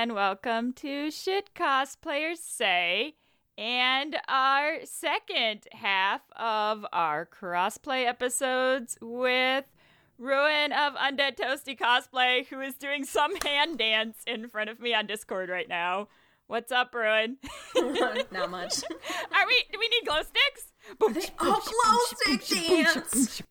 And welcome to Shit Cosplayers Say and our second half of our crossplay episodes with Ruin of Undead Toasty Cosplay, who is doing some hand dance in front of me on Discord right now. What's up, Ruin? Not much. Are we? Do we need glow sticks? Boom, oh, glow stick dance.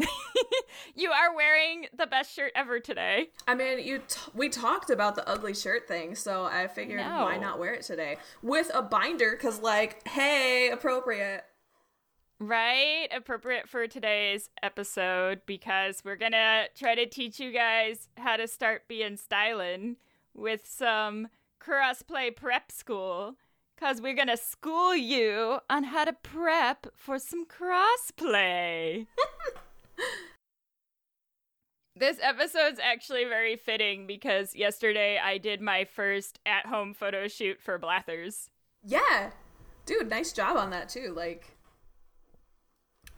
you are wearing the best shirt ever today. I mean, you t- we talked about the ugly shirt thing, so I figured no. why not wear it today with a binder cuz like, hey, appropriate. Right? Appropriate for today's episode because we're going to try to teach you guys how to start being styling with some crossplay prep school because we're going to school you on how to prep for some crossplay. This episode's actually very fitting because yesterday I did my first at home photo shoot for Blathers. Yeah. Dude, nice job on that too. Like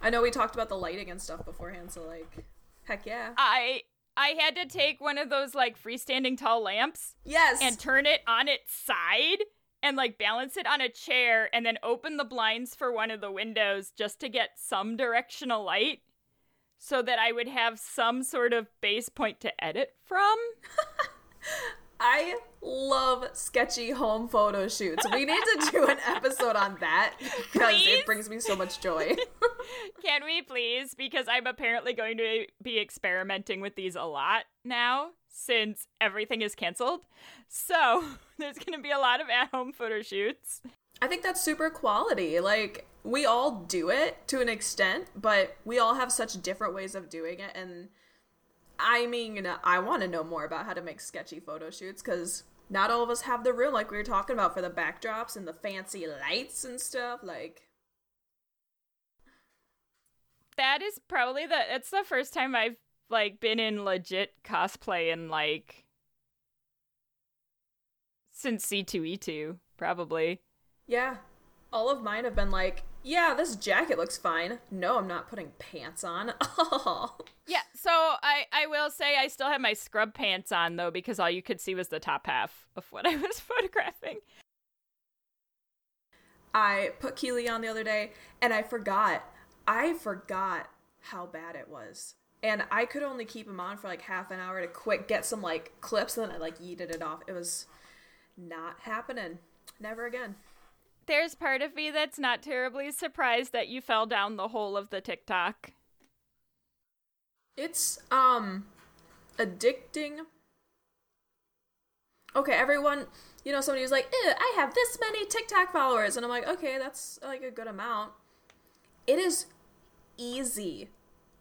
I know we talked about the lighting and stuff beforehand, so like heck yeah. I I had to take one of those like freestanding tall lamps. Yes. And turn it on its side and like balance it on a chair and then open the blinds for one of the windows just to get some directional light so that I would have some sort of base point to edit from. I love sketchy home photo shoots. We need to do an episode on that because it brings me so much joy. Can we please? Because I'm apparently going to be experimenting with these a lot now since everything is canceled. So there's going to be a lot of at home photo shoots. I think that's super quality. Like, we all do it to an extent, but we all have such different ways of doing it. And I mean, I want to know more about how to make sketchy photo shoots because not all of us have the room, like we were talking about, for the backdrops and the fancy lights and stuff. Like, that is probably the. It's the first time I've like been in legit cosplay in like since C2E2, probably. Yeah. All of mine have been like, yeah, this jacket looks fine. No, I'm not putting pants on. Oh. Yeah, so I, I will say I still have my scrub pants on though because all you could see was the top half of what I was photographing. I put Keely on the other day and I forgot. I forgot how bad it was. And I could only keep him on for like half an hour to quick get some like clips and then I like yeeted it off. It was not happening. Never again there's part of me that's not terribly surprised that you fell down the hole of the TikTok. It's um addicting. Okay, everyone, you know, somebody was like, I have this many TikTok followers. And I'm like, okay, that's like a good amount. It is easy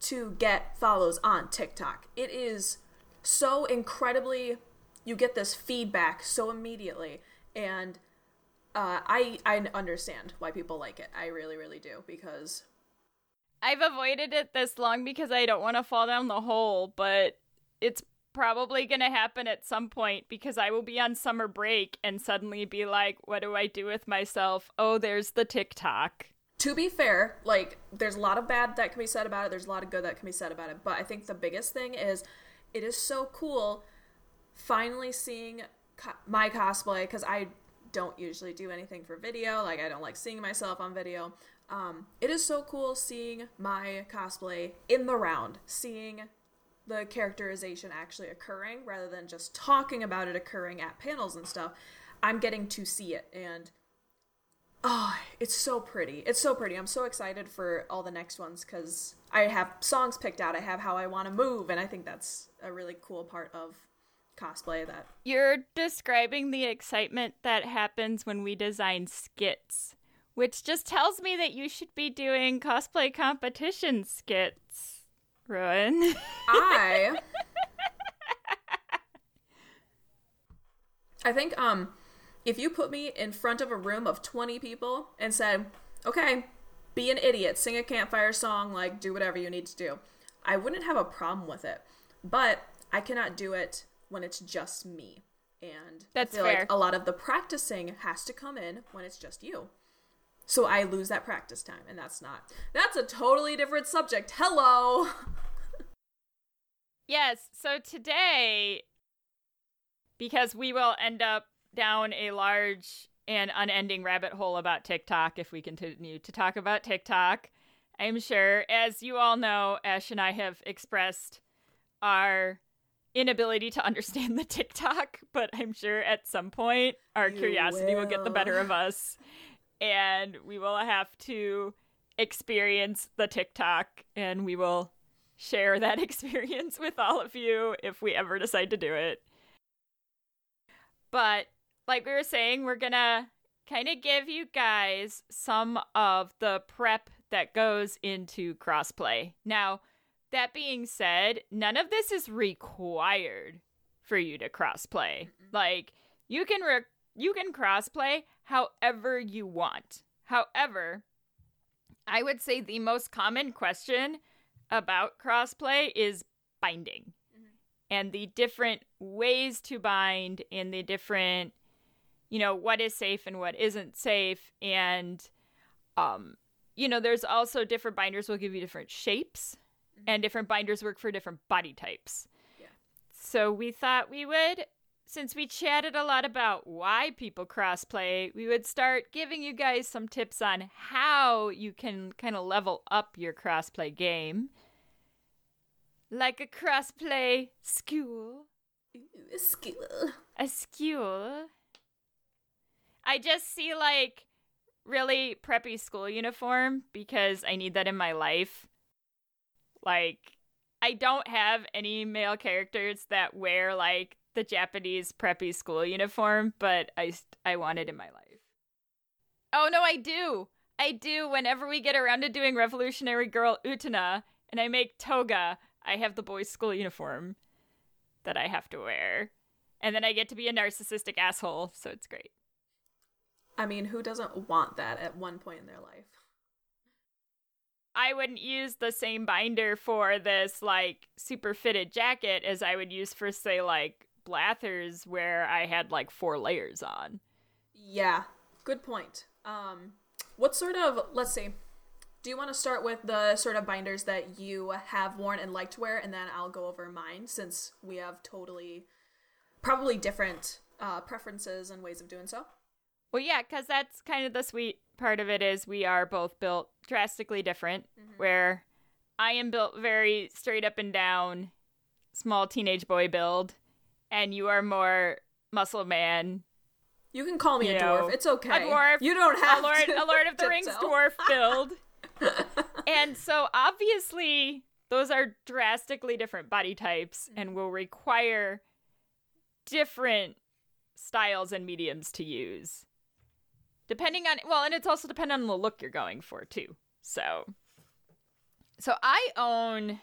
to get follows on TikTok. It is so incredibly, you get this feedback so immediately. And uh, I I understand why people like it. I really really do because I've avoided it this long because I don't want to fall down the hole, but it's probably going to happen at some point because I will be on summer break and suddenly be like, what do I do with myself? Oh, there's the TikTok. To be fair, like there's a lot of bad that can be said about it, there's a lot of good that can be said about it, but I think the biggest thing is it is so cool finally seeing co- my cosplay cuz I don't usually do anything for video. Like I don't like seeing myself on video. Um, it is so cool seeing my cosplay in the round, seeing the characterization actually occurring rather than just talking about it occurring at panels and stuff. I'm getting to see it and oh, it's so pretty. It's so pretty. I'm so excited for all the next ones cuz I have songs picked out. I have how I want to move and I think that's a really cool part of cosplay that. You're describing the excitement that happens when we design skits, which just tells me that you should be doing cosplay competition skits, Ruin. I. I think um if you put me in front of a room of 20 people and said, "Okay, be an idiot, sing a campfire song, like do whatever you need to do." I wouldn't have a problem with it. But I cannot do it when it's just me. And that's I feel fair. like a lot of the practicing has to come in when it's just you. So I lose that practice time, and that's not. That's a totally different subject. Hello. Yes, so today, because we will end up down a large and unending rabbit hole about TikTok if we continue to talk about TikTok, I'm sure, as you all know, Ash and I have expressed our inability to understand the TikTok, but I'm sure at some point our You curiosity will. get the better of us and we will have to experience the TikTok and we will share that experience with all of you if we ever decide to do it. But like we were saying, we're going to kind of give you guys some of the prep that goes into crossplay. Now, that being said, none of this is required for you to crossplay. Like you can re- you can crossplay however you want. However, I would say the most common question about crossplay is binding and the different ways to bind and the different you know what is safe and what isn't safe and um you know there's also different binders will give you different shapes and different binders work for different body types Yeah. so we thought we would since we chatted a lot about why people crossplay we would start giving you guys some tips on how you can kind of level up your crossplay game like a crossplay school A school. a school. I just see like really preppy school uniform because I need that in my life. Like, I don't have any male characters that wear like the Japanese preppy school uniform, but I I want it in my life. Oh no, I do. I do. Whenever we get around to doing Revolutionary Girl Utena and I make Touga, I have the boys' school uniform that I have to wear. And then I get to be a narcissistic asshole, so it's great. I mean, who doesn't want that at one point in their life? I wouldn't use the same binder for this like super fitted jacket as I would use for say like Blathers where I had like four layers on. Yeah, good point. Um, what sort of, let's see, do you want to start with the sort of binders that you have worn and like to wear, and then I'll go over mine since we have totally, probably different uh, preferences and ways of doing so? Well, yeah, because that's kind of the sweet part of it is we are both built drastically different. Mm-hmm. Where I am built very straight up and down, small teenage boy build, and you are more muscle man, You can call me a know, dwarf. It's okay. a dwarf, You don't a have Lord, to. a Lord of the Rings tell. dwarf build. and so obviously those are drastically different body types mm. and will require different styles and mediums to use depending on well and it's also dependent on the look you're going for too. So so i own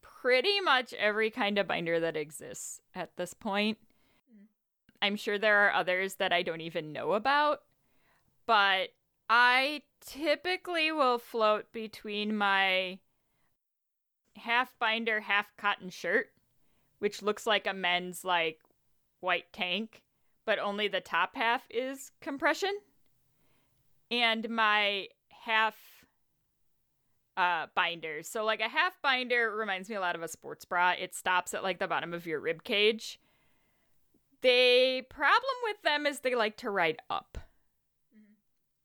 pretty much every kind of binder that exists at this point. Mm. I'm sure there are others that i don't even know about but I typically will float between my half binder, half cotton shirt, which looks like a men's like white tank, but only the top half is compression, and my half uh binder. So like a half binder reminds me a lot of a sports bra. It stops at like the bottom of your rib cage. The problem with them is they like to ride up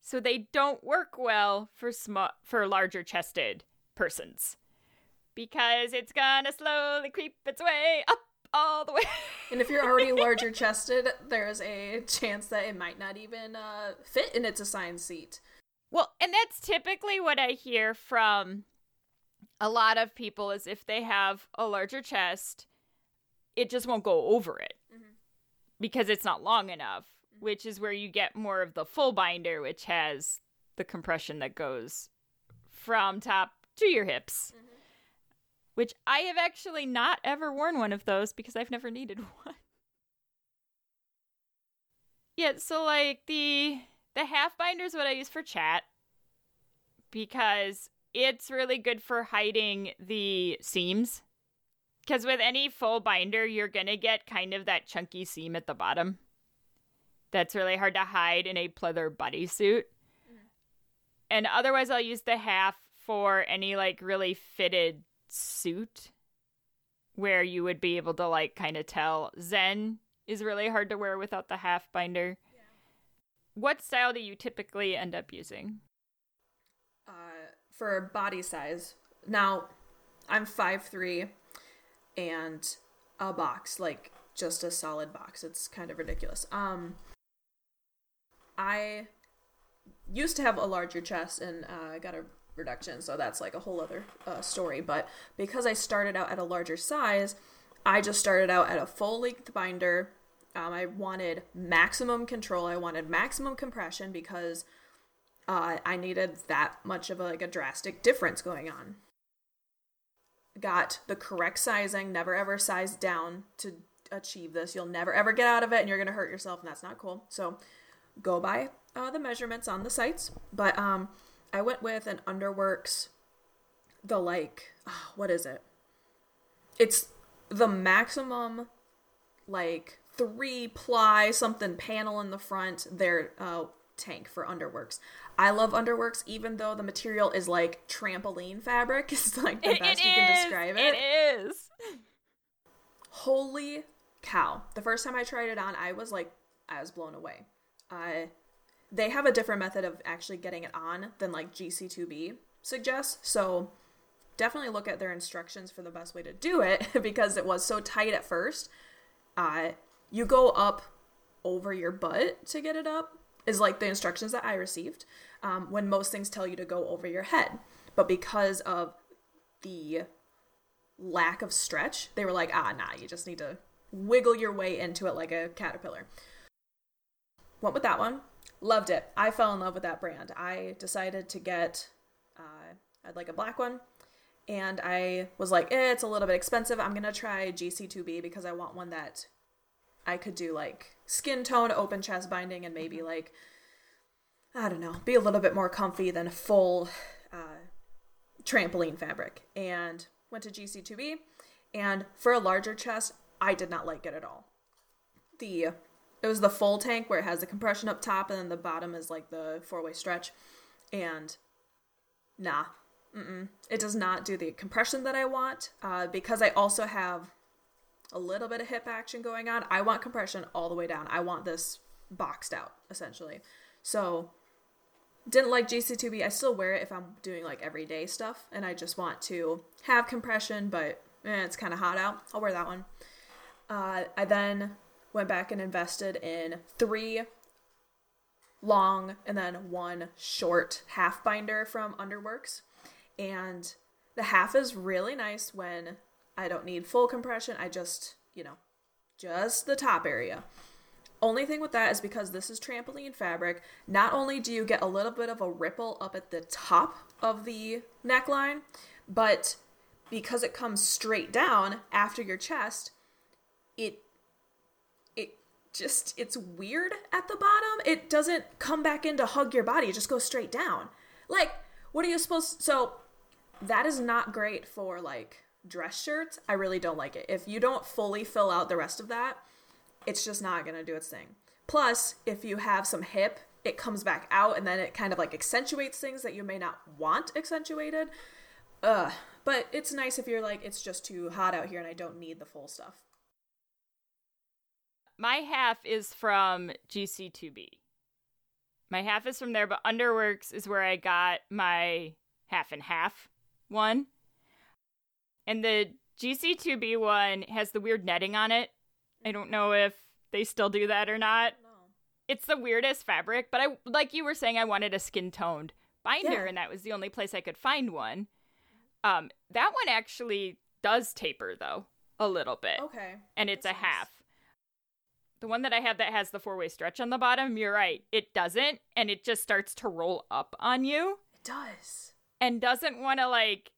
so they don't work well for small for larger chested persons because it's gonna slowly creep its way up all the way. And if you're already larger chested, there's a chance that it might not even uh, fit in its assigned seat. well and that's typically what i hear from a lot of people is if they have a larger chest it just won't go over it mm-hmm. because it's not long enough mm-hmm. which is where you get more of the full binder which has the compression that goes from top to your hips mm-hmm. Which I have actually not ever worn one of those because I've never needed one. Yeah, so like the the half binder is what I use for chat because it's really good for hiding the seams. Because with any full binder, you're gonna get kind of that chunky seam at the bottom. That's really hard to hide in a pleather bodysuit. Mm. And otherwise, I'll use the half for any like really fitted suit where you would be able to like kind of tell. Zen is really hard to wear without the half binder. Yeah. What style do you typically end up using? Uh, for body size. Now, I'm five three, and a box like just a solid box. It's kind of ridiculous. Um, I used to have a larger chest and uh, I got a reduction, so that's like a whole other uh, story. But because I started out at a larger size, I just started out at a full length binder. Um, I wanted maximum control. I wanted maximum compression because uh, I needed that much of a, like a drastic difference going on. Got the correct sizing. Never ever sized down to achieve this. You'll never ever get out of it, and you're gonna hurt yourself, and that's not cool. So go by uh, the measurements on the sites. But um, I went with an Underworks, the like, oh, what is it? It's the maximum, like three ply something panel in the front. Their uh, tank for Underworks. I love Underworks, even though the material is like trampoline fabric. It's like the it, best it you is, can describe it. It is. Holy cow! The first time I tried it on, I was like, I was blown away. I they have a different method of actually getting it on than like GC2B suggests. So definitely look at their instructions for the best way to do it because it was so tight at first. Uh, you go up over your butt to get it up is like the instructions that I received um, when most things tell you to go over your head. But because of the lack of stretch, they were like, ah, nah, you just need to wiggle your way into it like a caterpillar. Went with that one. Loved it. I fell in love with that brand. I decided to get, uh, I'd like a black one. And I was like, eh, it's a little bit expensive. I'm going to try GC2B because I want one that I could do like skin tone, open chest binding, and maybe like, I don't know, be a little bit more comfy than a full uh, trampoline fabric. And went to GC2B. And for a larger chest, I did not like it at all. The it was the full tank where it has the compression up top and then the bottom is like the four way stretch. And nah, mm-mm. it does not do the compression that I want uh, because I also have a little bit of hip action going on. I want compression all the way down. I want this boxed out essentially. So didn't like GC2B. I still wear it if I'm doing like everyday stuff and I just want to have compression, but eh, it's kind of hot out. I'll wear that one. Uh, I then went back and invested in three long and then one short half binder from Underworks. And the half is really nice when I don't need full compression. I just, you know, just the top area. Only thing with that is because this is trampoline fabric, not only do you get a little bit of a ripple up at the top of the neckline, but because it comes straight down after your chest, it just it's weird at the bottom. It doesn't come back in to hug your body. It just goes straight down. Like, what are you supposed so that is not great for like dress shirts. I really don't like it. If you don't fully fill out the rest of that, it's just not going to do its thing. Plus, if you have some hip, it comes back out and then it kind of like accentuates things that you may not want accentuated. Ugh. But it's nice if you're like, it's just too hot out here and I don't need the full stuff. My half is from GC2B. My half is from there, but Underworks is where I got my half and half one. And the GC2B one has the weird netting on it. I don't know if they still do that or not. No. It's the weirdest fabric, but I like you were saying I wanted a skin toned binder yeah. and that was the only place I could find one. Um that one actually does taper though a little bit. Okay. And it's a half. The one that I have that has the four way stretch on the bottom, you're right. It doesn't, and it just starts to roll up on you. It does. And doesn't want to, like.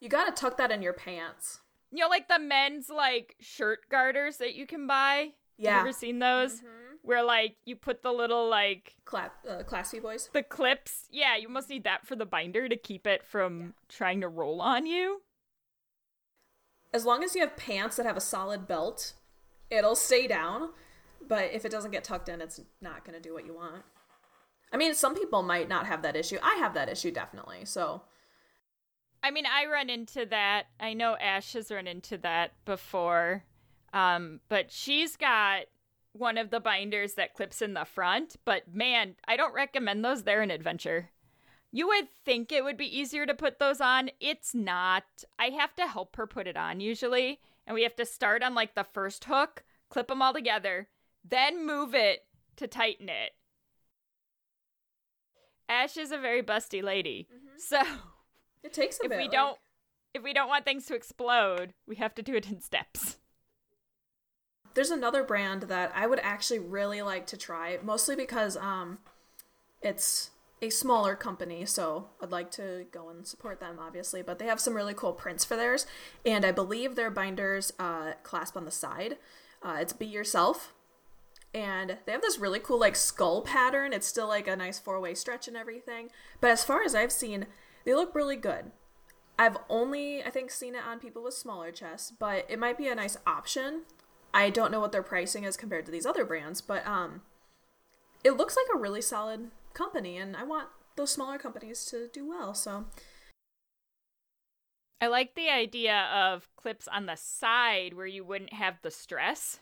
You gotta tuck that in your pants. You know, like the men's, like, shirt garters that you can buy? Yeah. Have you ever seen those? Mm-hmm. Where, like, you put the little, like. Cla- uh, classy boys? The clips. Yeah, you must need that for the binder to keep it from yeah. trying to roll on you. As long as you have pants that have a solid belt, it'll stay down. But if it doesn't get tucked in, it's not going to do what you want. I mean, some people might not have that issue. I have that issue definitely. So I mean, I run into that. I know Ash has run into that before. Um, but she's got one of the binders that clips in the front, but man, I don't recommend those. They're an adventure. You would think it would be easier to put those on. It's not. I have to help her put it on usually, and we have to start on like the first hook, clip them all together, then move it to tighten it. Ash is a very busty lady. Mm-hmm. So it takes a if bit. we like... don't if we don't want things to explode, we have to do it in steps. There's another brand that I would actually really like to try, mostly because um it's a smaller company, so I'd like to go and support them, obviously. But they have some really cool prints for theirs, and I believe their binders uh, clasp on the side. Uh, it's Be Yourself, and they have this really cool like skull pattern. It's still like a nice four way stretch and everything. But as far as I've seen, they look really good. I've only I think seen it on people with smaller chests, but it might be a nice option. I don't know what their pricing is compared to these other brands, but um, it looks like a really solid company, and I want those smaller companies to do well. So I like the idea of clips on the side where you wouldn't have the stress.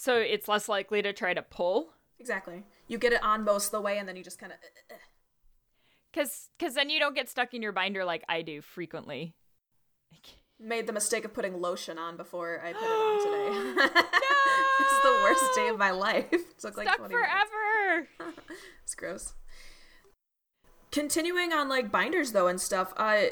So it's less likely to try to pull. Exactly. You get it on most of the way and then you just kind of uh, uh. Cuz cuz then you don't get stuck in your binder like I do frequently. Made the mistake of putting lotion on before I put it on today. no! this is the worst day of my life. It took like Stuck forever. it's gross. Continuing on like binders though and stuff, uh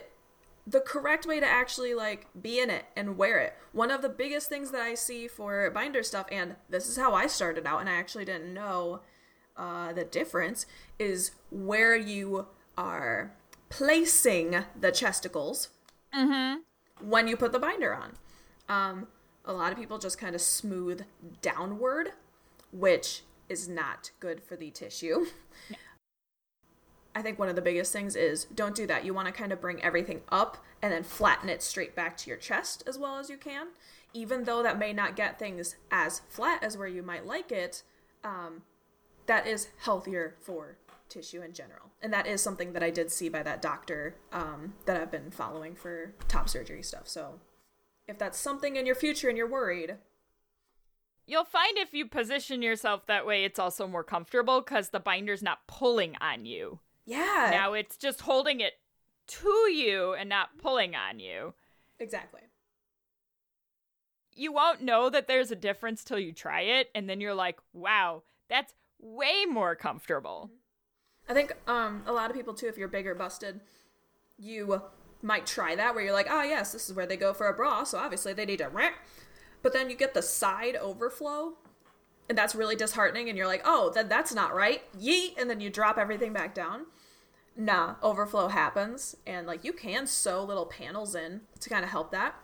the correct way to actually like be in it and wear it. One of the biggest things that I see for binder stuff, and this is how I started out, and I actually didn't know uh, the difference, is where you are placing the chesticles mm-hmm. when you put the binder on. Um, a lot of people just kind of smooth downward, which is not good for the tissue. I think one of the biggest things is don't do that. You want to kind of bring everything up and then flatten it straight back to your chest as well as you can. Even though that may not get things as flat as where you might like it, um, that is healthier for tissue in general. And that is something that I did see by that doctor um, that I've been following for top surgery stuff. So if that's something in your future and you're worried, You'll find if you position yourself that way, it's also more comfortable because the binder's not pulling on you. Yeah. Now it's just holding it to you and not pulling on you. Exactly. You won't know that there's a difference till you try it, and then you're like, wow, that's way more comfortable. I think um, a lot of people, too, if you're bigger busted, you might try that where you're like, oh, yes, this is where they go for a bra, so obviously they need to. Rent." But then you get the side overflow, and that's really disheartening, and you're like, oh, then that's not right. Yeet! And then you drop everything back down nah, overflow happens, and like you can sew little panels in to kind of help that.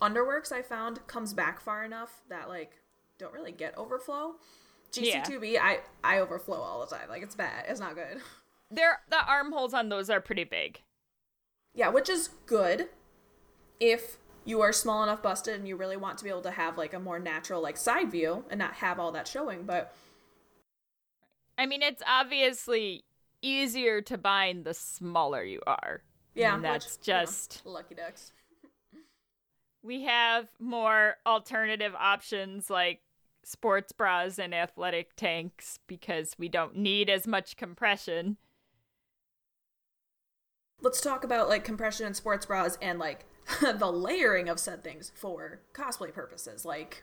Underworks I found comes back far enough that like don't really get overflow. GC2B yeah. I I overflow all the time. Like it's bad. It's not good. There the armholes on those are pretty big. Yeah, which is good if you are small enough busted and you really want to be able to have like a more natural like side view and not have all that showing, but I mean it's obviously easier to bind the smaller you are. Yeah, and that's which, just you know, lucky ducks. we have more alternative options like sports bras and athletic tanks because we don't need as much compression. Let's talk about like compression and sports bras and like the layering of said things for cosplay purposes. Like,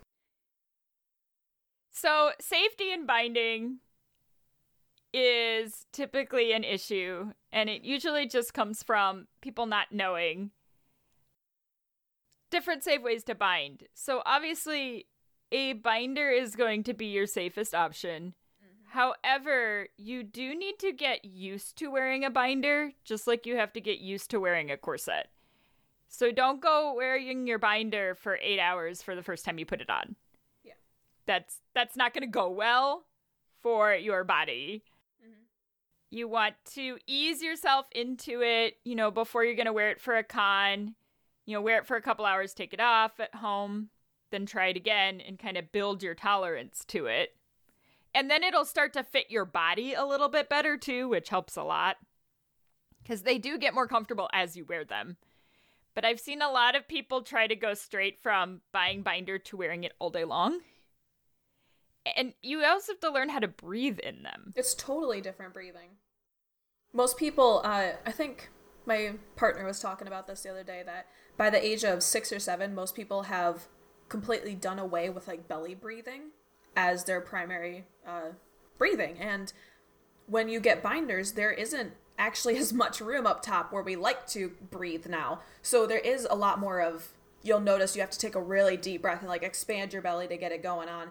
so safety and binding is typically an issue, and it usually just comes from people not knowing different safe ways to bind. So, obviously, a binder is going to be your safest option. Mm-hmm. However, you do need to get used to wearing a binder, just like you have to get used to wearing a corset. So don't go wearing your binder for eight hours for the first time you put it on. Yeah. That's that's not gonna go well for your body. You want to ease yourself into it, you know, before you're going to wear it for a con. You know, wear it for a couple hours, take it off at home, then try it again and kind of build your tolerance to it. And then it'll start to fit your body a little bit better too, which helps a lot. because they do get more comfortable as you wear them. But I've seen a lot of people try to go straight from buying binder to wearing it all day long. And you also have to learn how to breathe in them. It's totally different breathing. Most people, uh, I think my partner was talking about this the other day that by the age of six or seven, most people have completely done away with like belly breathing as their primary uh, breathing. And when you get binders, there isn't actually as much room up top where we like to breathe now. So there is a lot more of you'll notice you have to take a really deep breath and like expand your belly to get it going on.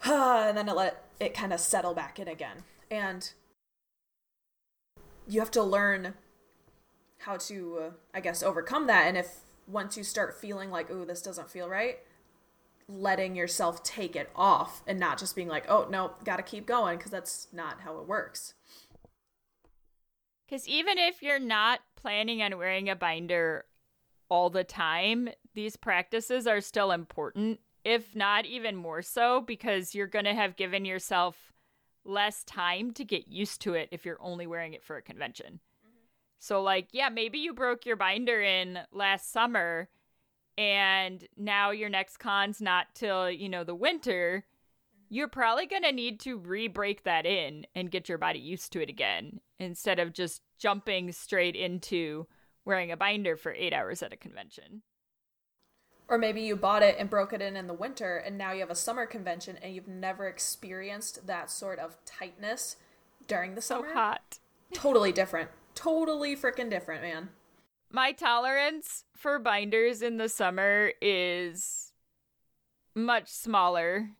and then let it kind of settle back in again. And you have to learn how to uh, I guess overcome that and if once you start feeling like ooh this doesn't feel right, letting yourself take it off and not just being like, "Oh, no, got to keep going" because that's not how it works. Because even if you're not planning on wearing a binder all the time, these practices are still important, if not even more so, because you're going to have given yourself less time to get used to it if you're only wearing it for a convention. Mm-hmm. So, like, yeah, maybe you broke your binder in last summer and now your next con's not till, you know, the winter you're probably going to need to re break that in and get your body used to it again instead of just jumping straight into wearing a binder for eight hours at a convention. Or maybe you bought it and broke it in in the winter, and now you have a summer convention and you've never experienced that sort of tightness during the summer. So hot. totally different. Totally freaking different, man. My tolerance for binders in the summer is much smaller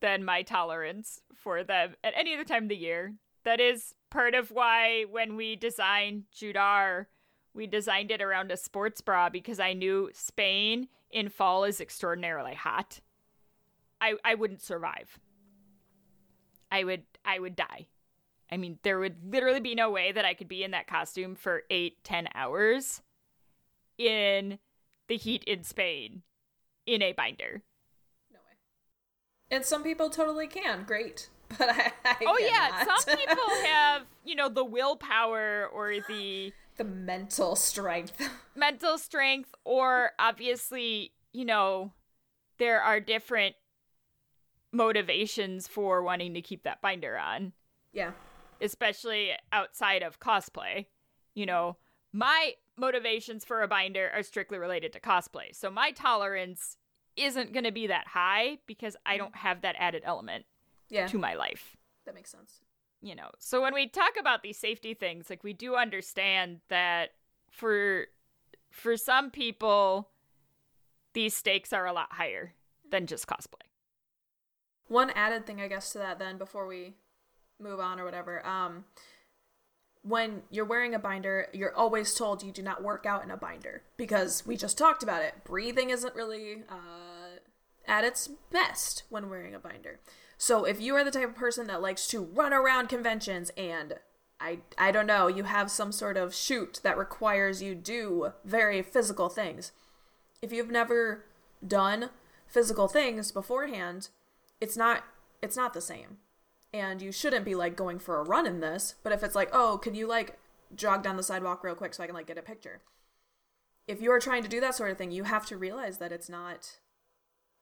than my tolerance for them at any other time of the year. That is part of why when we designed Judar, we designed it around a sports bra because I knew Spain in fall is extraordinarily hot. I I wouldn't survive. I would I would die. I mean, there would literally be no way that I could be in that costume for eight, ten hours in the heat in Spain in a binder. No way. And some people totally can. Great. But I, I Oh yeah, some people have, you know, the willpower or the the mental strength. mental strength or obviously, you know, there are different motivations for wanting to keep that binder on. Yeah. Especially outside of cosplay. You know, my motivations for a binder are strictly related to cosplay. So my tolerance isn't going to be that high because I mm. don't have that added element yeah. to my life. That makes sense. You know, so when we talk about these safety things, like we do understand that for for some people these stakes are a lot higher than just cosplay. One added thing I guess to that then before we move on or whatever. Um when you're wearing a binder, you're always told you do not work out in a binder because we just talked about it. Breathing isn't really uh, at its best when wearing a binder. So if you are the type of person that likes to run around conventions and I I don't know, you have some sort of shoot that requires you do very physical things. If you've never done physical things beforehand, it's not it's not the same and you shouldn't be like going for a run in this but if it's like oh can you like jog down the sidewalk real quick so i can like get a picture if you are trying to do that sort of thing you have to realize that it's not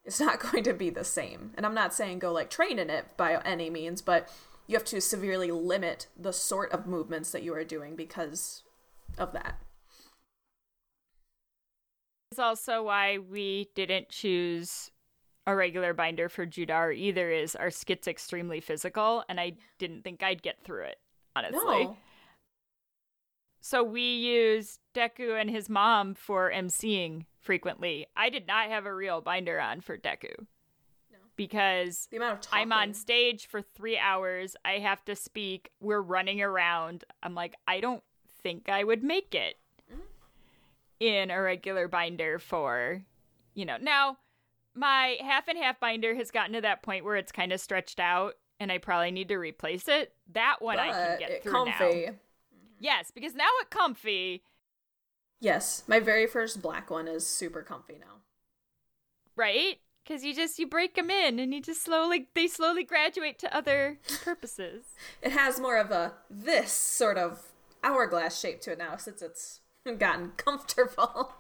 it's not going to be the same and i'm not saying go like train in it by any means but you have to severely limit the sort of movements that you are doing because of that it's also why we didn't choose a regular binder for Judar either is our skit's extremely physical and I didn't think I'd get through it, honestly. No. So we use Deku and his mom for emceeing frequently. I did not have a real binder on for Deku. No. Because the amount of I'm on stage for three hours. I have to speak. We're running around. I'm like, I don't think I would make it mm-hmm. in a regular binder for, you know. Now, my half and half binder has gotten to that point where it's kind of stretched out and I probably need to replace it. That one but I can get through comfy. now. Yes, because now it's comfy. Yes, my very first black one is super comfy now. Right? Because you just you break them in and you just slowly they slowly graduate to other purposes. it has more of a this sort of hourglass shape to it now since it's gotten comfortable.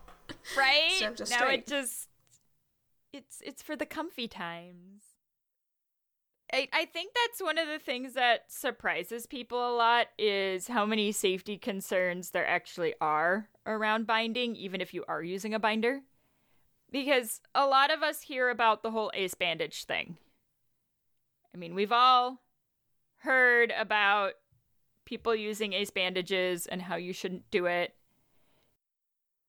Right? Now straight. it just it's it's for the comfy times. I, I think that's one of the things that surprises people a lot is how many safety concerns there actually are around binding, even if you are using a binder. Because a lot of us hear about the whole ace bandage thing. I mean, we've all heard about people using ace bandages and how you shouldn't do it.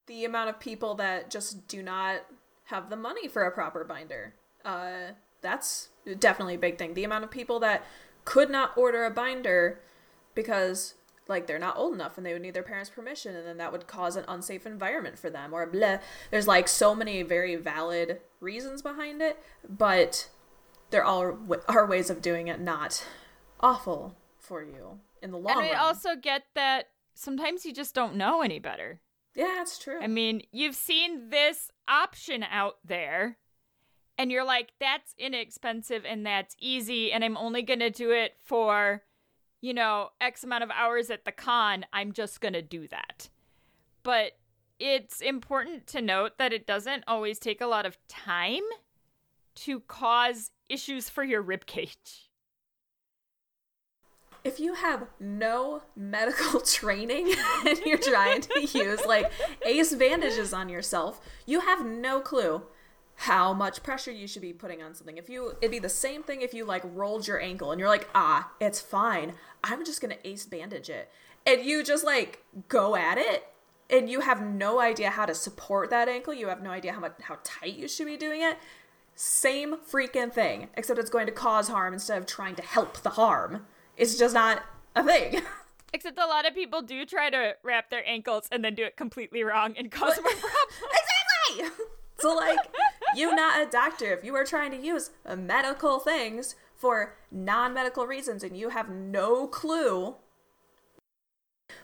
the amount of people that just do not have the money for a proper binder. Uh, that's definitely a big thing. The amount of people that could not order a binder because like they're not old enough and they would need their parents' permission and then that would cause an unsafe environment for them or blah. There's like so many very valid reasons behind it, but there all are ways of doing it not awful for you in the long run. and I also get that sometimes you just don't know any better. yeah, it's true. I mean, you've seen this option out there, and you're like, that's inexpensive and that's easy, and I'm only going to do it for, you know, X amount of hours at the con. I'm just going to do that. But it's important to note that it doesn't always take a lot of time to cause issues for your rib cage. if you have no medical training and you're trying to use like ace bandages on yourself, you have no clue how much pressure you should be putting on something. If you it'd be the same thing if you like rolled your ankle and you're like, "Ah, it's fine. I'm just going to ace bandage it." And you just like go at it and you have no idea how to support that ankle. You have no idea how much how tight you should be doing it. Same freaking thing, except it's going to cause harm instead of trying to help the harm. It's just not a thing. Except a lot of people do try to wrap their ankles and then do it completely wrong and cause more problems. exactly. So like, you not a doctor. If you are trying to use medical things for non-medical reasons and you have no clue,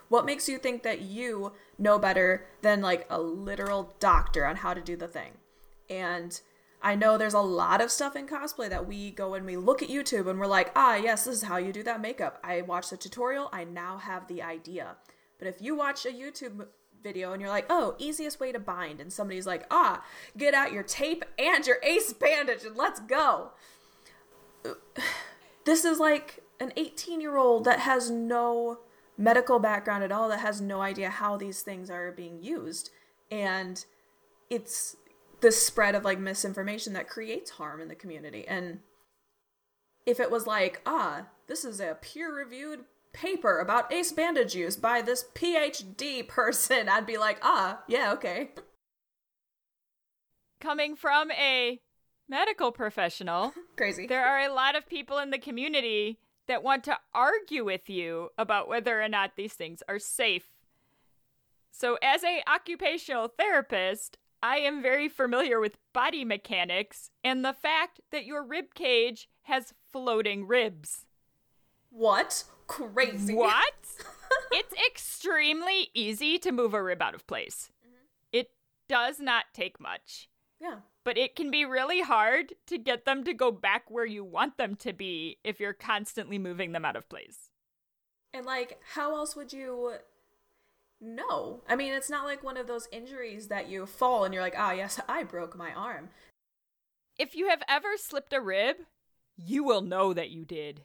what makes you think that you know better than like a literal doctor on how to do the thing? And I know there's a lot of stuff in cosplay that we go and we look at YouTube and we're like, ah, yes, this is how you do that makeup. I watched the tutorial, I now have the idea. But if you watch a YouTube video and you're like, oh, easiest way to bind, and somebody's like, ah, get out your tape and your ace bandage and let's go. This is like an 18 year old that has no medical background at all, that has no idea how these things are being used. And it's the spread of like misinformation that creates harm in the community. And if it was like, ah, this is a peer reviewed paper about ace bandage use by this PhD person, I'd be like, ah, yeah, okay. Coming from a medical professional, Crazy. there are a lot of people in the community that want to argue with you about whether or not these things are safe. So, as a occupational therapist, I am very familiar with body mechanics and the fact that your rib cage has floating ribs. What? Crazy. What? it's extremely easy to move a rib out of place. It does not take much, Yeah. but it can be really hard to get them to go back where you want them to be if you're constantly moving them out of place. And like, how else would you know? I mean, it's not like one of those injuries that you fall and you're like, ah, yes, I broke my arm. If you have ever slipped a rib, you will know that you did.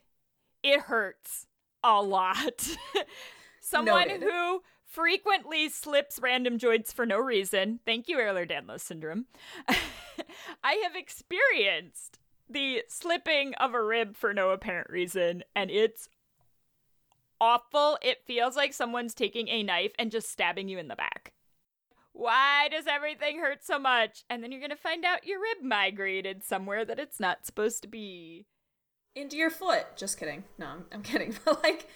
It hurts a lot. Someone Noted. who frequently slips random joints for no reason. Thank you, Ehlers-Danlos syndrome. I have experienced the slipping of a rib for no apparent reason, and it's awful. It feels like someone's taking a knife and just stabbing you in the back. Why does everything hurt so much? And then you're going to find out your rib migrated somewhere that it's not supposed to be. Into your foot. Just kidding. No, I'm, I'm kidding. But like,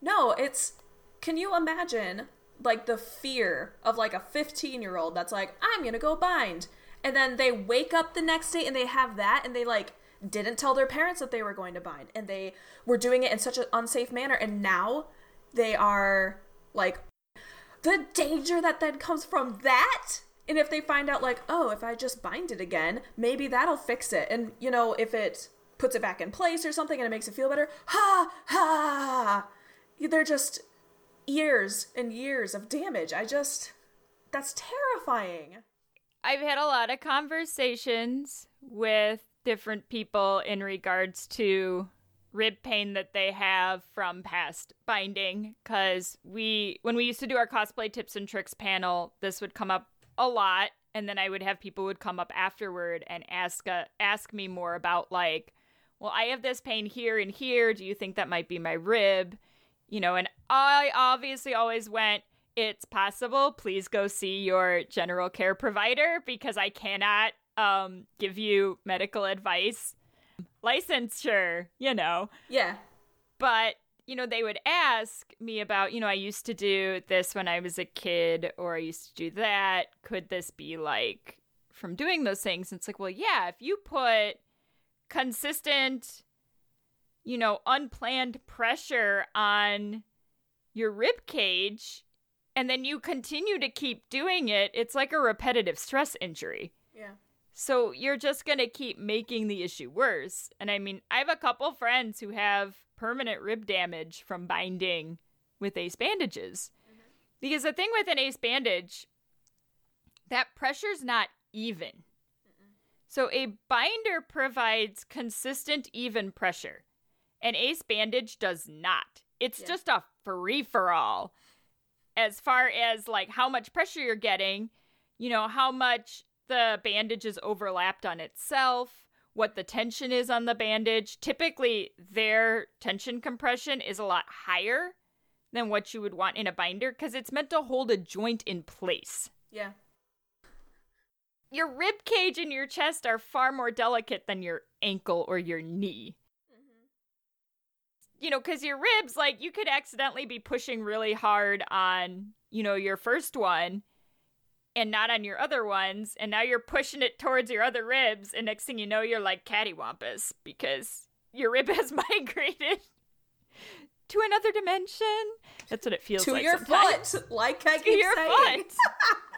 no, it's. Can you imagine like the fear of like a 15 year old that's like, I'm gonna go bind, and then they wake up the next day and they have that, and they like didn't tell their parents that they were going to bind, and they were doing it in such an unsafe manner, and now they are like the danger that then comes from that. And if they find out, like, oh, if I just bind it again, maybe that'll fix it. And, you know, if it puts it back in place or something and it makes it feel better, ha, ha. They're just years and years of damage. I just that's terrifying. I've had a lot of conversations with different people in regards to rib pain that they have from past binding cuz we when we used to do our cosplay tips and tricks panel this would come up a lot and then I would have people would come up afterward and ask uh, ask me more about like well I have this pain here and here do you think that might be my rib you know and I obviously always went it's possible please go see your general care provider because I cannot um give you medical advice licensure, you know. Yeah. But, you know, they would ask me about, you know, I used to do this when I was a kid, or I used to do that. Could this be like from doing those things? And it's like, well, yeah, if you put consistent, you know, unplanned pressure on your rib cage and then you continue to keep doing it, it's like a repetitive stress injury. Yeah. So you're just going to keep making the issue worse. And I mean, I have a couple friends who have permanent rib damage from binding with ace bandages. Mm-hmm. Because the thing with an ace bandage, that pressure's not even. So a binder provides consistent, even pressure. An ace bandage does not. It's yeah. just a free for all as far as like how much pressure you're getting, you know, how much the bandage is overlapped on itself, what the tension is on the bandage. Typically, their tension compression is a lot higher than what you would want in a binder because it's meant to hold a joint in place. Yeah. Your rib cage and your chest are far more delicate than your ankle or your knee. Mm-hmm. You know, because your ribs, like, you could accidentally be pushing really hard on, you know, your first one and not on your other ones, and now you're pushing it towards your other ribs, and next thing you know, you're like cattywampus because your rib has migrated to another dimension. That's what it feels to like. To your sometimes. foot, like I keep to your saying. foot.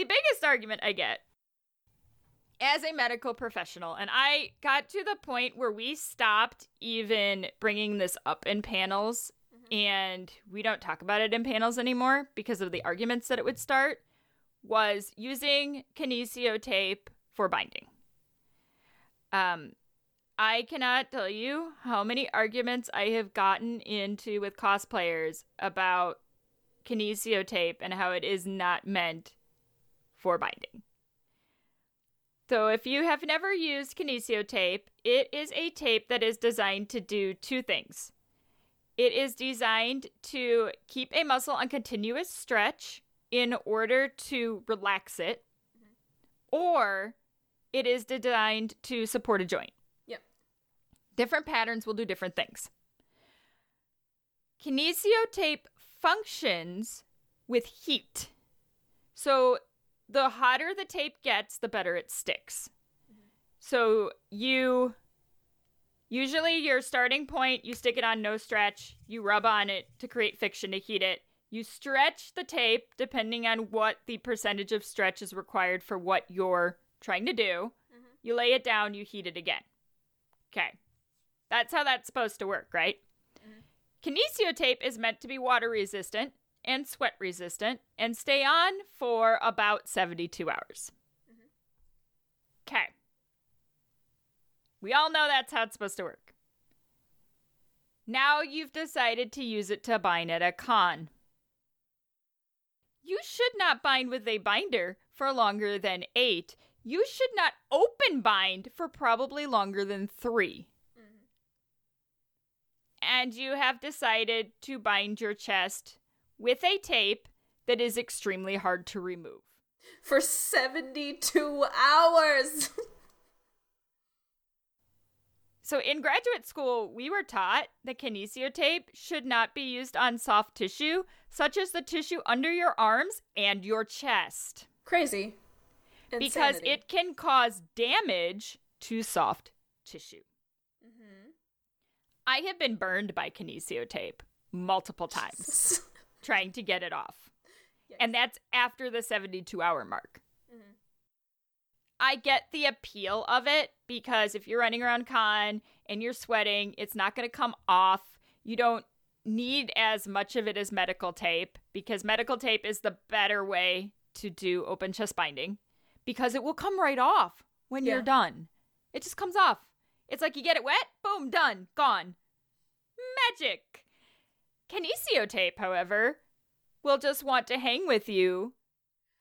the biggest argument I get as a medical professional, and I got to the point where we stopped even bringing this up in panels and we don't talk about it in panels anymore because of the arguments that it would start, was using kinesio tape for binding. Um, I cannot tell you how many arguments I have gotten into with cosplayers about kinesio tape and how it is not meant for binding. So, if you have never used kinesio tape, it is a tape that is designed to do two things. It is designed to keep a muscle on continuous stretch in order to relax it, mm-hmm. or it is designed to support a joint. Yep. Different patterns will do different things. Kinesio tape functions with heat. So the hotter the tape gets, the better it sticks. Mm-hmm. So you Usually, your starting point, you stick it on no stretch, you rub on it to create fiction to heat it. You stretch the tape depending on what the percentage of stretch is required for what you're trying to do. Mm-hmm. You lay it down, you heat it again. Okay. That's how that's supposed to work, right? Mm-hmm. Kinesio tape is meant to be water resistant and sweat resistant and stay on for about 72 hours. Okay. Mm-hmm. We all know that's how it's supposed to work. Now you've decided to use it to bind at a con. You should not bind with a binder for longer than eight. You should not open bind for probably longer than 3 mm-hmm. And you have decided to bind your chest with a tape that is extremely hard to remove. For 72 hours! So in graduate school, we were taught that kinesio tape should not be used on soft tissue, such as the tissue under your arms and your chest. Crazy. Insanity. Because it can cause damage to soft tissue. Mm-hmm. I have been burned by kinesio tape multiple times trying to get it off. Yes. And that's after the 72 hour mark. Mm-hmm. I get the appeal of it because if you're running around con and you're sweating, it's not going to come off. You don't need as much of it as medical tape because medical tape is the better way to do open chest binding because it will come right off when Yeah. you're done. It just comes off. It's like you get it wet, boom, done, gone. Magic. Kinesio tape, however, will just want to hang with you.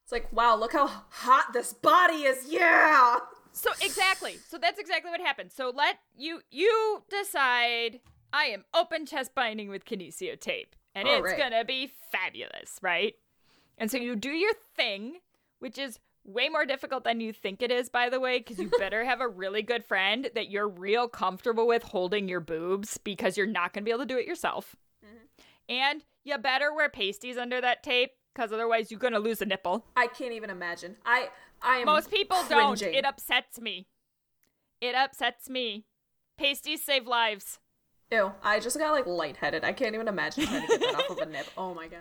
It's like, wow, look how hot this body is. Yeah. So exactly. So that's exactly what happens. So let you you decide I am open chest binding with kinesio tape and All it's right. going to be fabulous, right? And so you do your thing, which is way more difficult than you think it is by the way because you better have a really good friend that you're real comfortable with holding your boobs because you're not going to be able to do it yourself. And you better wear pasties under that tape because otherwise you're going to lose a nipple. I can't even imagine. I I am Most people cringing. don't. It upsets me. It upsets me. Pasties save lives. Ew, I just got like lightheaded. I can't even imagine trying to get that off of a nip. Oh my god.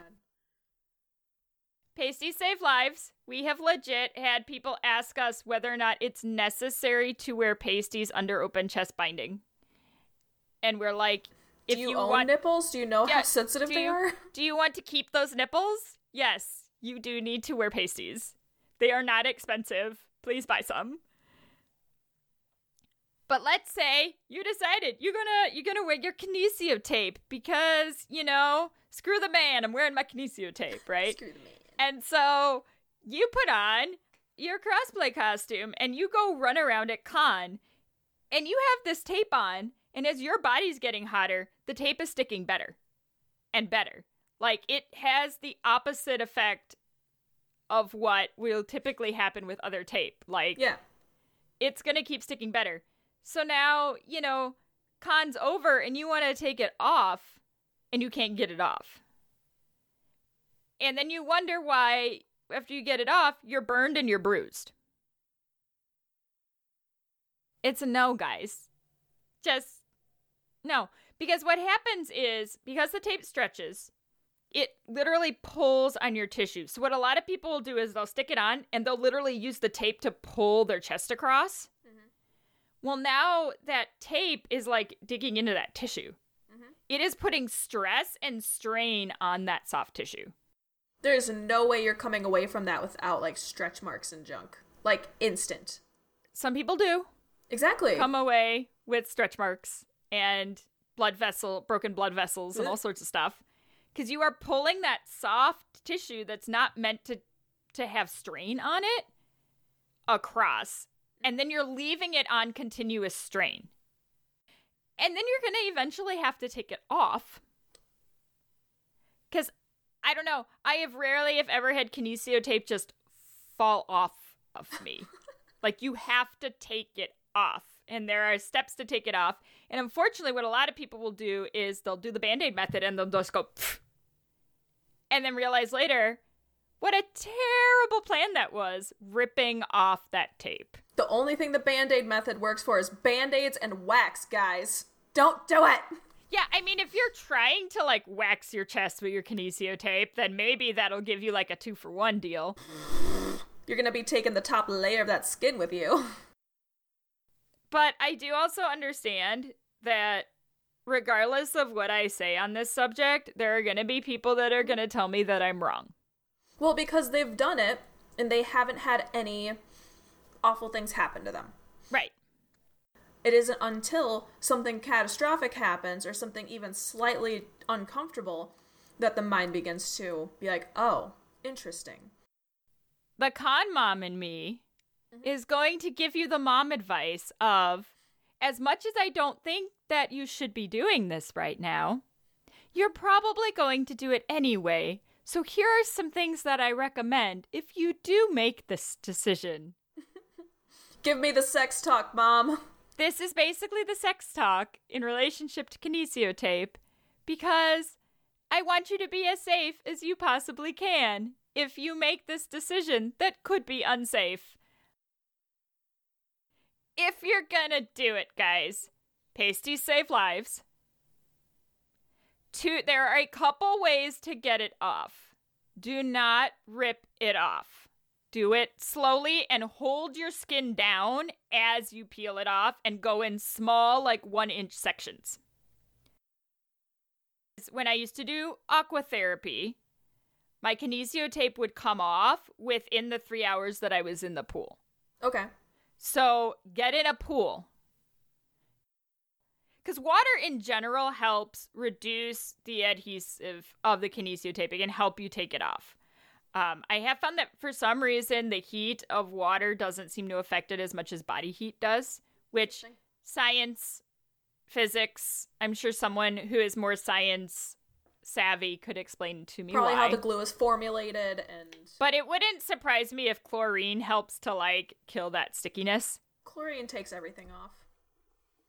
Pasties save lives. We have legit had people ask us whether or not it's necessary to wear pasties under open chest binding. And we're like, if Do you, you own want nipples? Do you know how sensitive do they you, are? Do you want to keep those nipples? Yes, you do need to wear pasties. They are not expensive. Please buy some. But let's say you decided you're gonna you're gonna wear your kinesio tape because you know screw the man. I'm wearing my kinesio tape, right? Screw the man. And so you put on your crossplay costume and you go run around at con and you have this tape on and as your body's getting hotter, the tape is sticking better and better. Like it has the opposite effect of what will typically happen with other tape. Like Yeah. it's going to keep sticking better. So now, you know, con's over and you want to take it off and you can't get it off. And then you wonder why, after you get it off, you're burned and you're bruised. It's a no, guys. Just no. Because what happens is, because the tape stretches, it literally pulls on your tissue. So, what a lot of people will do is they'll stick it on and they'll literally use the tape to pull their chest across. Mm-hmm. Well, now that tape is like digging into that tissue. Mm-hmm. It is putting stress and strain on that soft tissue. There's no way you're coming away from that without like stretch marks and junk. Like instant. Some people do Exactly. come away with stretch marks and blood vessel, broken blood vessels, and all sorts of stuff. Because you are pulling that soft tissue that's not meant to to have strain on it across, and then you're leaving it on continuous strain. And then you're gonna eventually have to take it off. Because I don't know, I have rarely, if ever, had kinesio tape just fall off of me. like you have to take it off, and there are steps to take it off. And unfortunately, what a lot of people will do is they'll do the band aid method and they'll just go, "Pff," and then realize later what a terrible plan that was, ripping off that tape. the only thing the band-aid method works for is band-aids and wax, guys. Don't do it. Yeah, I mean, if you're trying to like wax your chest with your kinesio tape, then maybe that'll give you like a two for one deal. You're gonna be taking the top layer of that skin with you. But I do also understand that regardless of what I say on this subject, there are going to be people that are going to tell me that I'm wrong. Well, because they've done it and they haven't had any awful things happen to them. Right. It isn't until something catastrophic happens or something even slightly uncomfortable that the mind begins to be like, oh, interesting. The con mom in me Mm-hmm. is going to give you the mom advice of as much as I don't think that you should be doing this right now, you're probably going to do it anyway. So here are some things that I recommend if you do make this decision. Give me the sex talk, mom. This is basically the sex talk in relationship to kinesio tape because I want you to be as safe as you possibly can if you make this decision that could be unsafe. If you're gonna do it, guys, pasties save lives. Two, there are a couple ways to get it off. Do not rip it off. Do it slowly and hold your skin down as you peel it off and go in small, like one inch sections. When I used to do aquatherapy, my kinesio tape would come off within the three hours that I was in the pool. Okay. So get in a pool. Because water in general helps reduce the adhesive of the kinesio tape. It can help you take it off. Um, I have found that for some reason the heat of water doesn't seem to affect it as much as body heat does, which science, physics, I'm sure someone who is more science savvy could explain to me Probably why. how the glue is formulated and but it wouldn't surprise me if chlorine helps to like kill that stickiness. chlorine takes everything off.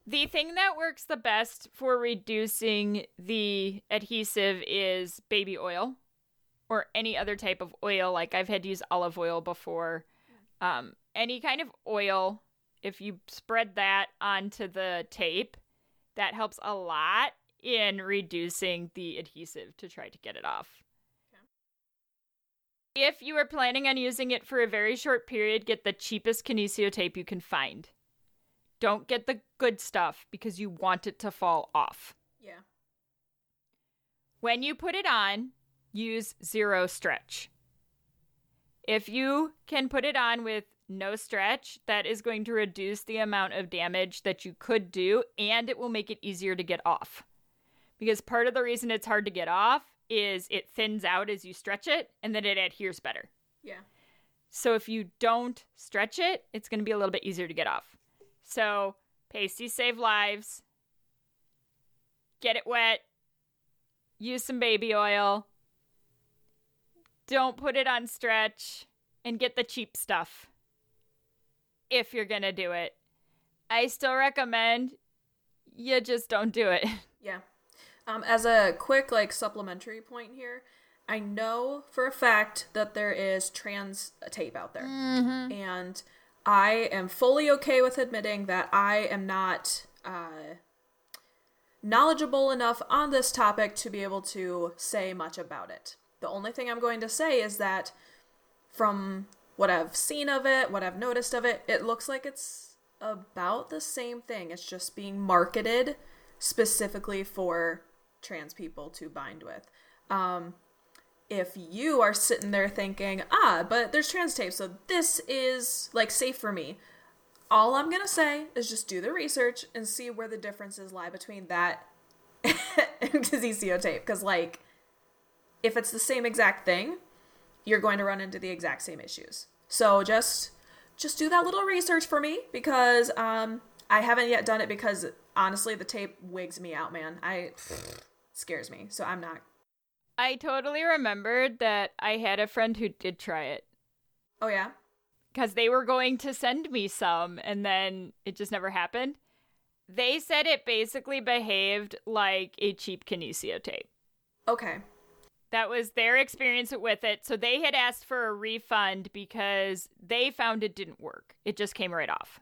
The thing that works the best for reducing the adhesive is baby oil or any other type of oil. Like I've had to use olive oil before. Um, any kind of oil, if you spread that onto the tape, that helps a lot in reducing the adhesive to try to get it off. If you are planning on using it for a very short period, get the cheapest kinesio tape you can find. Don't get the good stuff because you want it to fall off. Yeah. When you put it on, use zero stretch. If you can put it on with no stretch, that is going to reduce the amount of damage that you could do and it will make it easier to get off. Because part of the reason it's hard to get off is it thins out as you stretch it and then it adheres better. Yeah. So if you don't stretch it, it's going to be a little bit easier to get off. So pasties save lives. Get it wet. Use some baby oil. Don't put it on stretch and get the cheap stuff if you're going to do it. I still recommend you just don't do it. Yeah. Um, as a quick like supplementary point here, I know for a fact that there is trans tape out there, and I am fully okay with admitting that I am not uh, knowledgeable enough on this topic to be able to say much about it. The only thing I'm going to say is that from what I've seen of it, what I've noticed of it, it looks like it's about the same thing. It's just being marketed specifically for trans people to bind with. Um, if you are sitting there thinking, ah, but there's trans tape, so this is like safe for me. All I'm gonna say is just do the research and see where the differences lie between that and kinesio tape. Because, like, if it's the same exact thing, you're going to run into the exact same issues. So just just do that little research for me because um I haven't yet done it because honestly the tape wigs me out, man. I scares me. So I'm not. I totally remembered that I had a friend who did try it. Oh yeah. because they were going to send me some and then it just never happened. They said it basically behaved like a cheap kinesio tape. Okay. That was their experience with it. So they had asked for a refund because they found it didn't work. It just came right off.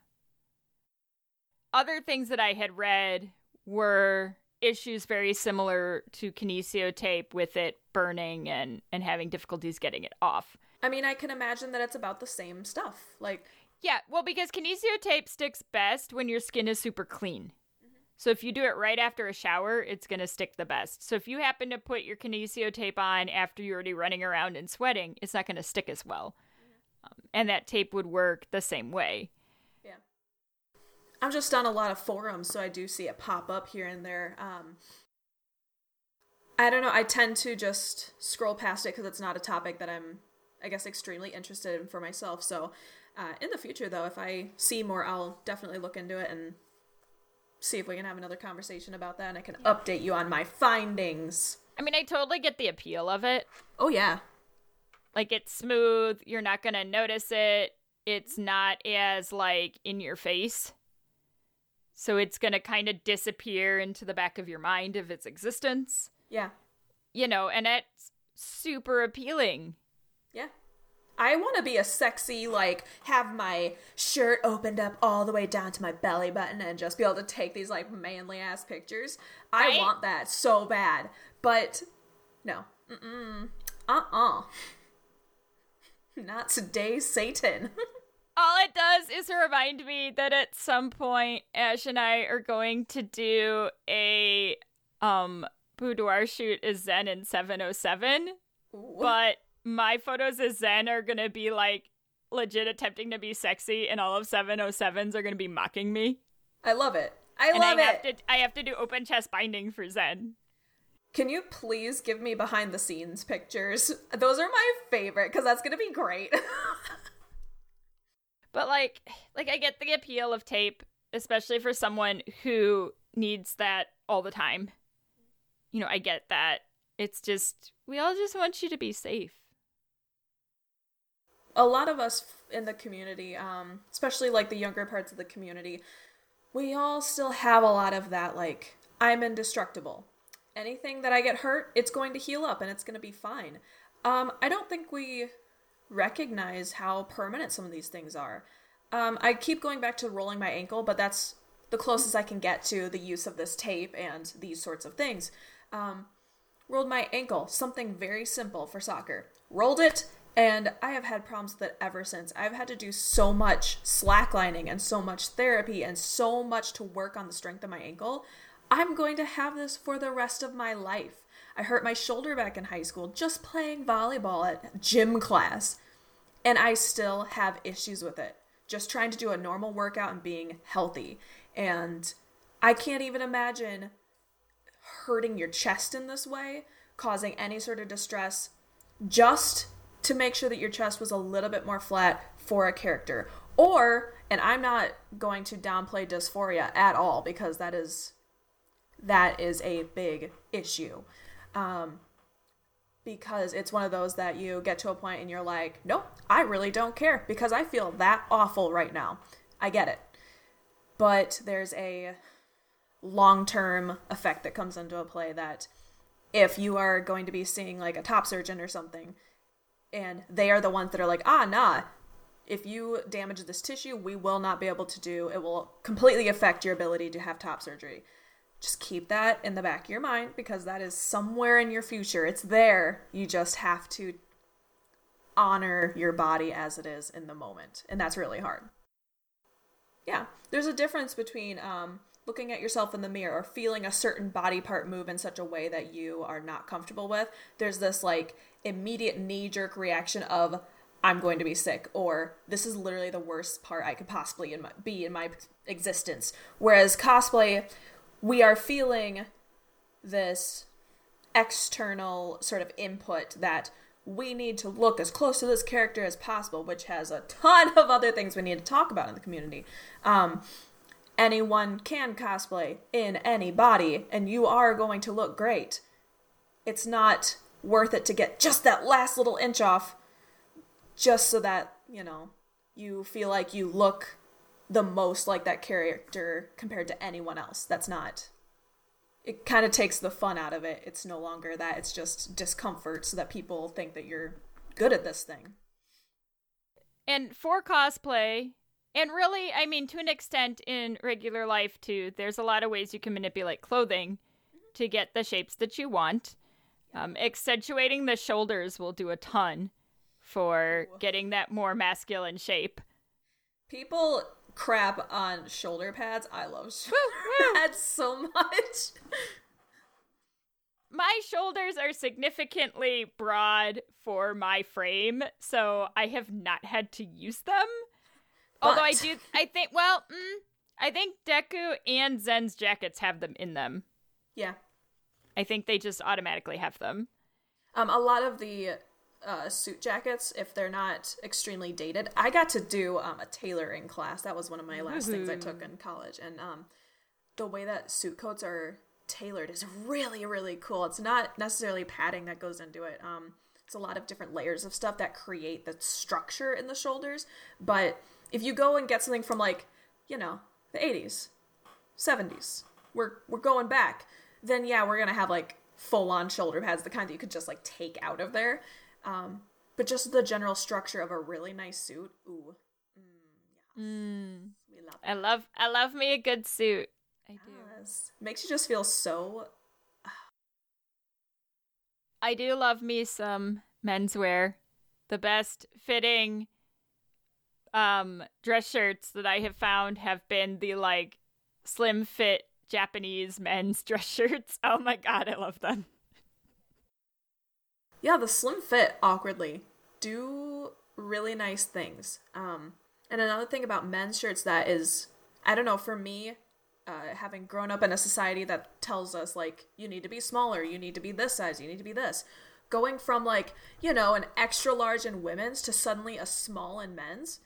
Other things that I had read were issues very similar to kinesio tape with it burning and, and having difficulties getting it off. I mean, I can imagine that it's about the same stuff. Like, Yeah, well, because kinesio tape sticks best when your skin is super clean. So if you do it right after a shower, it's going to stick the best. So if you happen to put your kinesio tape on after you're already running around and sweating, it's not going to stick as well. Um, and that tape would work the same way. I'm just on a lot of forums, so I do see it pop up here and there. Um, I don't know. I tend to just scroll past it because it's not a topic that I'm, I guess, extremely interested in for myself. So, uh, in the future, though, if I see more, I'll definitely look into it and see if we can have another conversation about that, and I can update you on my findings. I mean, I totally get the appeal of it. Oh yeah, Like it's smooth, you're not going to notice it. It's not as like in your face. So it's going to kind of disappear into the back of your mind of its existence. yeah, You know, and it's super appealing. yeah. I want to be a sexy, like, have my shirt opened up all the way down to my belly button and just be able to take these, like, manly ass pictures. I Right? want that so bad. But, no. Mm-mm. Uh-uh. Not today, Satan. All it does is remind me that at some point Ash and I are going to do a um boudoir shoot as Zen in 707, Ooh. but my photos as Zen are gonna be like legit attempting to be sexy, and all of 707s are gonna be mocking me. I love it. I and love I it. have to I have to do open chest binding for Zen. Can you please give me behind the scenes pictures? Those are my favorite because that's gonna be great. But like like I get the appeal of tape, especially for someone who needs that all the time. You know, I get that. It's just we all just want you to be safe. a lot of us in the community, um, especially like the younger parts of the community, we all still have a lot of that like I'm indestructible. Anything that I get hurt, it's going to heal up and it's going to be fine. Um, I don't think we recognize how permanent some of these things are. Um, I keep going back to rolling my ankle, but that's the closest I can get to the use of this tape and these sorts of things. Um, rolled my ankle, something very simple for soccer. Rolled it, and I have had problems with it ever since. I've had to do so much slacklining and so much therapy and so much to work on the strength of my ankle. I'm going to have this for the rest of my life. I hurt my shoulder back in high school just playing volleyball at gym class, and I still have issues with it. Just trying to do a normal workout and being healthy. And I can't even imagine hurting your chest in this way, causing any sort of distress, just to make sure that your chest was a little bit more flat for a character. Or, and I'm not going to downplay dysphoria at all because that is that is a big issue. Um, because it's one of those that you get to a point and you're like, nope, I really don't care because I feel that awful right now. I get it. But there's a long term effect that comes into a play that if you are going to be seeing like a top surgeon or something, and they are the ones that are like, ah, nah, if you damage this tissue, we will not be able to do it, will completely affect your ability to have top surgery. Just keep that in the back of your mind because that is somewhere in your future. It's there. You just have to honor your body as it is in the moment. And that's really hard. Yeah, there's a difference between um, looking at yourself in the mirror or feeling a certain body part move in such a way that you are not comfortable with. There's this like immediate knee jerk reaction of, I'm going to be sick, or this is literally the worst part I could possibly in my, be in my existence. Whereas cosplay, we are feeling this external sort of input that we need to look as close to this character as possible, which has a ton of other things we need to talk about in the community. Um, anyone can cosplay in any body, and you are going to look great. It's not worth it to get just that last little inch off just so that, you know, you feel like you look the most like that character compared to anyone else. That's not. It kind of takes the fun out of it. It's no longer that, it's just discomfort so that people think that you're good at this thing. And for cosplay, and really, I mean, to an extent in regular life too, there's a lot of ways you can manipulate clothing to get the shapes that you want. Um, accentuating the shoulders will do a ton for getting that more masculine shape. People crap on shoulder pads. I love shoulder pads so much. My shoulders are significantly broad for my frame, so I have not had to use them. Although I do, I think, well, mm, I think Deku and Zen's jackets have them in them. Yeah. I think they just automatically have them. Um, a lot of the uh, suit jackets, if they're not extremely dated, I got to do um, a tailoring class. That was one of my last things I took in college, and um, the way that suit coats are tailored is really, really cool. It's not necessarily padding that goes into it. Um, it's a lot of different layers of stuff that create the structure in the shoulders. But if you go and get something from like, you know, the 80s, 70s, we're we're going back, then yeah, we're gonna have like full on shoulder pads, the kind that you could just like take out of there. Um, but just the general structure of a really nice suit, ooh, mm, Mm. we love I love, I love me a good suit. I do. Makes you just feel so. I do love me some menswear. The best fitting um dress shirts that I have found have been the like slim fit Japanese men's dress shirts. Oh my god, I love them. Yeah, the slim fit awkwardly do really nice things. Um, and another thing about men's shirts that is, I don't know, for me, uh, having grown up in a society that tells us like you need to be smaller, you need to be this size, you need to be this, going from like you know an extra large in women's to suddenly a small in men's.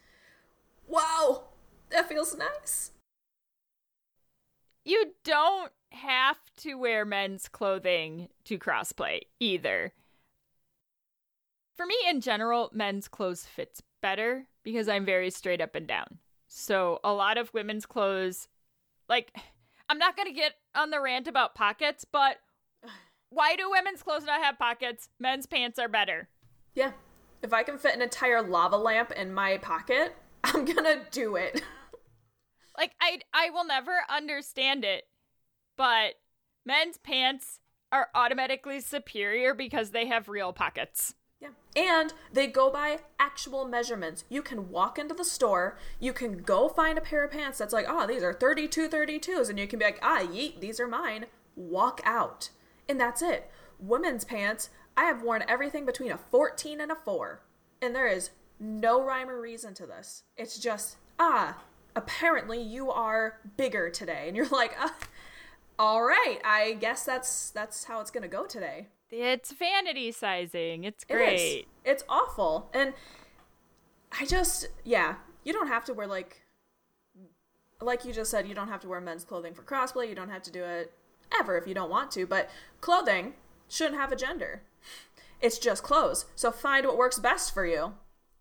Wow, that feels nice. You don't have to wear men's clothing to crossplay either. For me, in general, men's clothes fits better because I'm very straight up and down. So a lot of women's clothes, like, I'm not going to get on the rant about pockets, but why do women's clothes not have pockets? Men's pants are better. Yeah. If I can fit an entire lava lamp in my pocket, I'm going to do it. like I I will never understand it, but men's pants are automatically superior because they have real pockets. Yeah. And they go by actual measurements. You can walk into the store, you can go find a pair of pants that's like, oh, these are 32 32s, and you can be like, ah, yeet, these are mine. Walk out. And that's it. Women's pants, I have worn everything between a 14 and a 4. And there is no rhyme or reason to this. It's just, ah, apparently you are bigger today. And you're like, ah, all right, I guess that's that's how it's gonna go today. It's vanity sizing. It's great. It. It's awful. And I just, yeah, you don't have to wear like, like you just said, you don't have to wear men's clothing for crossplay. You don't have to do it ever if you don't want to. But clothing shouldn't have a gender. It's just clothes. So find what works best for you.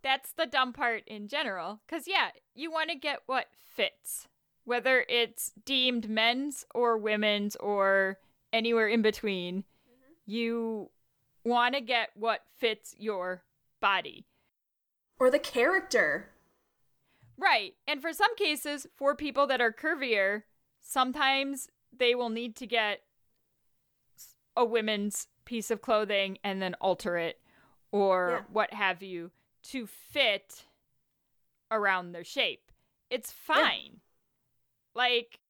That's the dumb part in general. Because, yeah, you want to get what fits, whether it's deemed men's or women's or anywhere in between you want to get what fits your body or the character. Right. And for some cases, for people that are curvier, sometimes they will need to get a women's piece of clothing and then alter it or yeah. what have you to fit around their shape. It's fine. Yeah. Like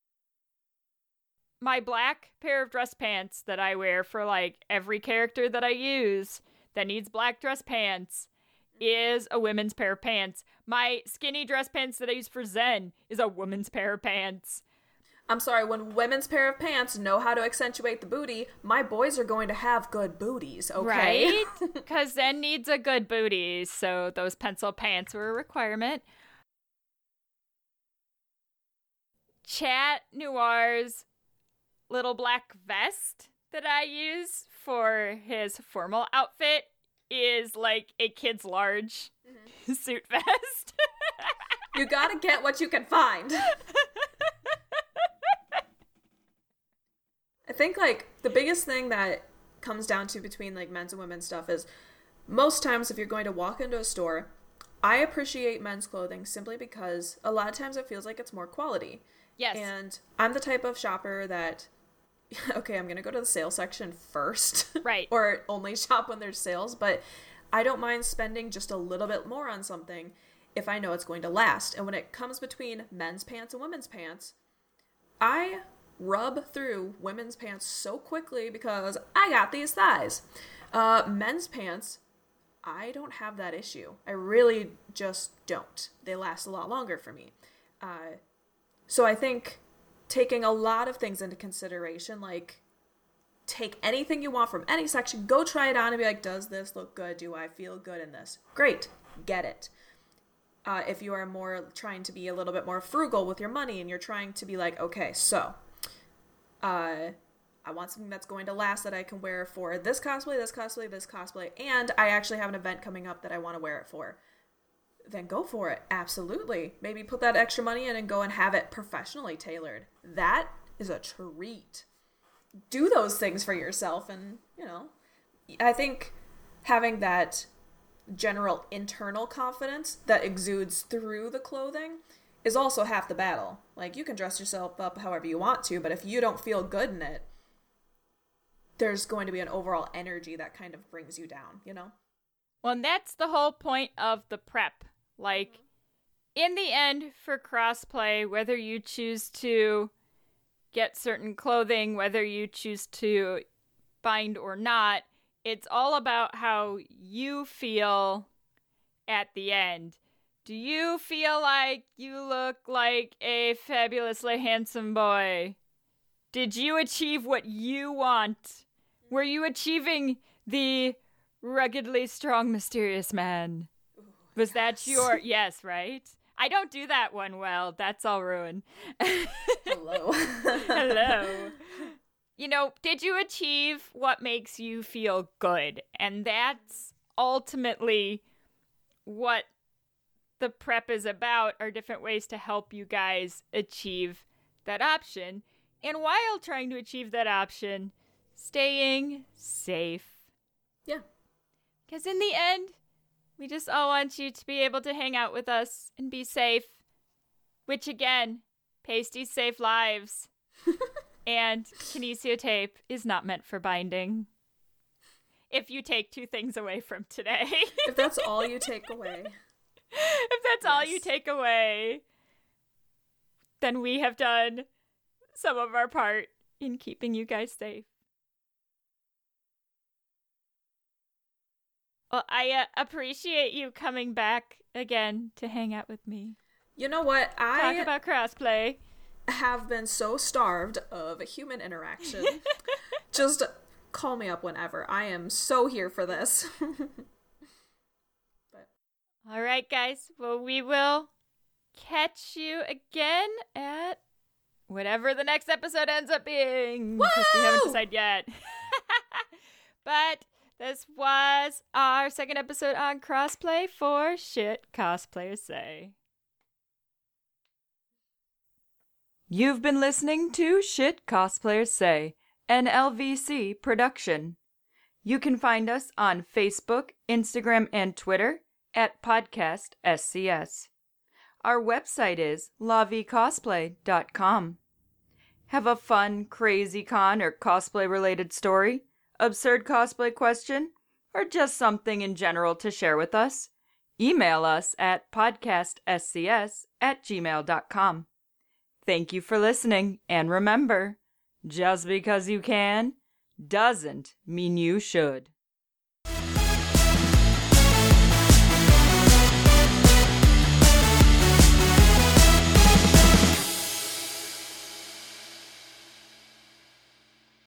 my black pair of dress pants that I wear for like every character that I use that needs black dress pants is a women's pair of pants. My skinny dress pants that I use for Zen is a woman's pair of pants. I'm sorry, when women's pair of pants know how to accentuate the booty, my boys are going to have good booties, okay? Right? Because Zen needs a good booty, so those pencil pants were a requirement. Chat Noir's little black vest that I use for his formal outfit is like a kid's large mm-hmm. suit vest. you gotta get what you can find. I think like the biggest thing that comes down to between like men's and women's stuff is most times if you're going to walk into a store, I appreciate men's clothing simply because a lot of times it feels like it's more quality. Yes. And I'm the type of shopper that okay, I'm gonna go to the sale section first. Right. or only shop when there's sales, but I don't mind spending just a little bit more on something if I know it's going to last. And when it comes between men's pants and women's pants, I rub through women's pants so quickly because I got these thighs. Uh, men's pants, I don't have that issue. I really just don't. They last a lot longer for me. Uh, so I think taking a lot of things into consideration, like take anything you want from any section, go try it on and be like, does this look good? Do I feel good in this? Great, get it. Uh, if you are more trying to be a little bit more frugal with your money and you're trying to be like, okay, so uh, I want something that's going to last that I can wear for this cosplay, this cosplay, this cosplay, and I actually have an event coming up that I want to wear it for then go for it. Absolutely. Maybe put that extra money in and go and have it professionally tailored. That is a treat. Do those things for yourself and, you know, I think having that general internal confidence that exudes through the clothing is also half the battle. Like you can dress yourself up however you want to, but if you don't feel good in it, there's going to be an overall energy that kind of brings you down, you know? Well, and that's the whole point of the prep like, in the end, for crossplay, whether you choose to get certain clothing, whether you choose to bind or not. It's all about how you feel at the end. Do you feel like you look like a fabulously handsome boy? Did you achieve what you want? Were you achieving the ruggedly strong, mysterious man? Was that your. Yes, right? I don't do that one well. That's all ruined. Hello. Hello. You know, did you achieve what makes you feel good? And that's ultimately what the prep is about are different ways to help you guys achieve that option. And while trying to achieve that option, staying safe. Yeah. Because in the end, we just all want you to be able to hang out with us and be safe. Which again, pasties save lives. and kinesio tape is not meant for binding. If you take two things away from today. if that's all you take away. if that's all you take away, then we have done some of our part in keeping you guys safe. Well, I uh, appreciate you coming back again to hang out with me. You know what? I talk about crossplay. have been so starved of human interaction. Just call me up whenever. I am so here for this. but All right, guys. Well, we will catch you again at whatever the next episode ends up being. 'cause we haven't decided yet. but this was our second episode on crossplay for Shit Cosplayers Say. You've been listening to Shit Cosplayers Say, an LVC production. You can find us on Facebook, Instagram, and Twitter at Podcast SCS. Our website is lavicosplay.com. Have a fun, crazy con or cosplay related story, absurd cosplay question, or just something in general to share with us? Email us at podcastscs at gmail.com. Thank you for listening, and remember, just because you can doesn't mean you should.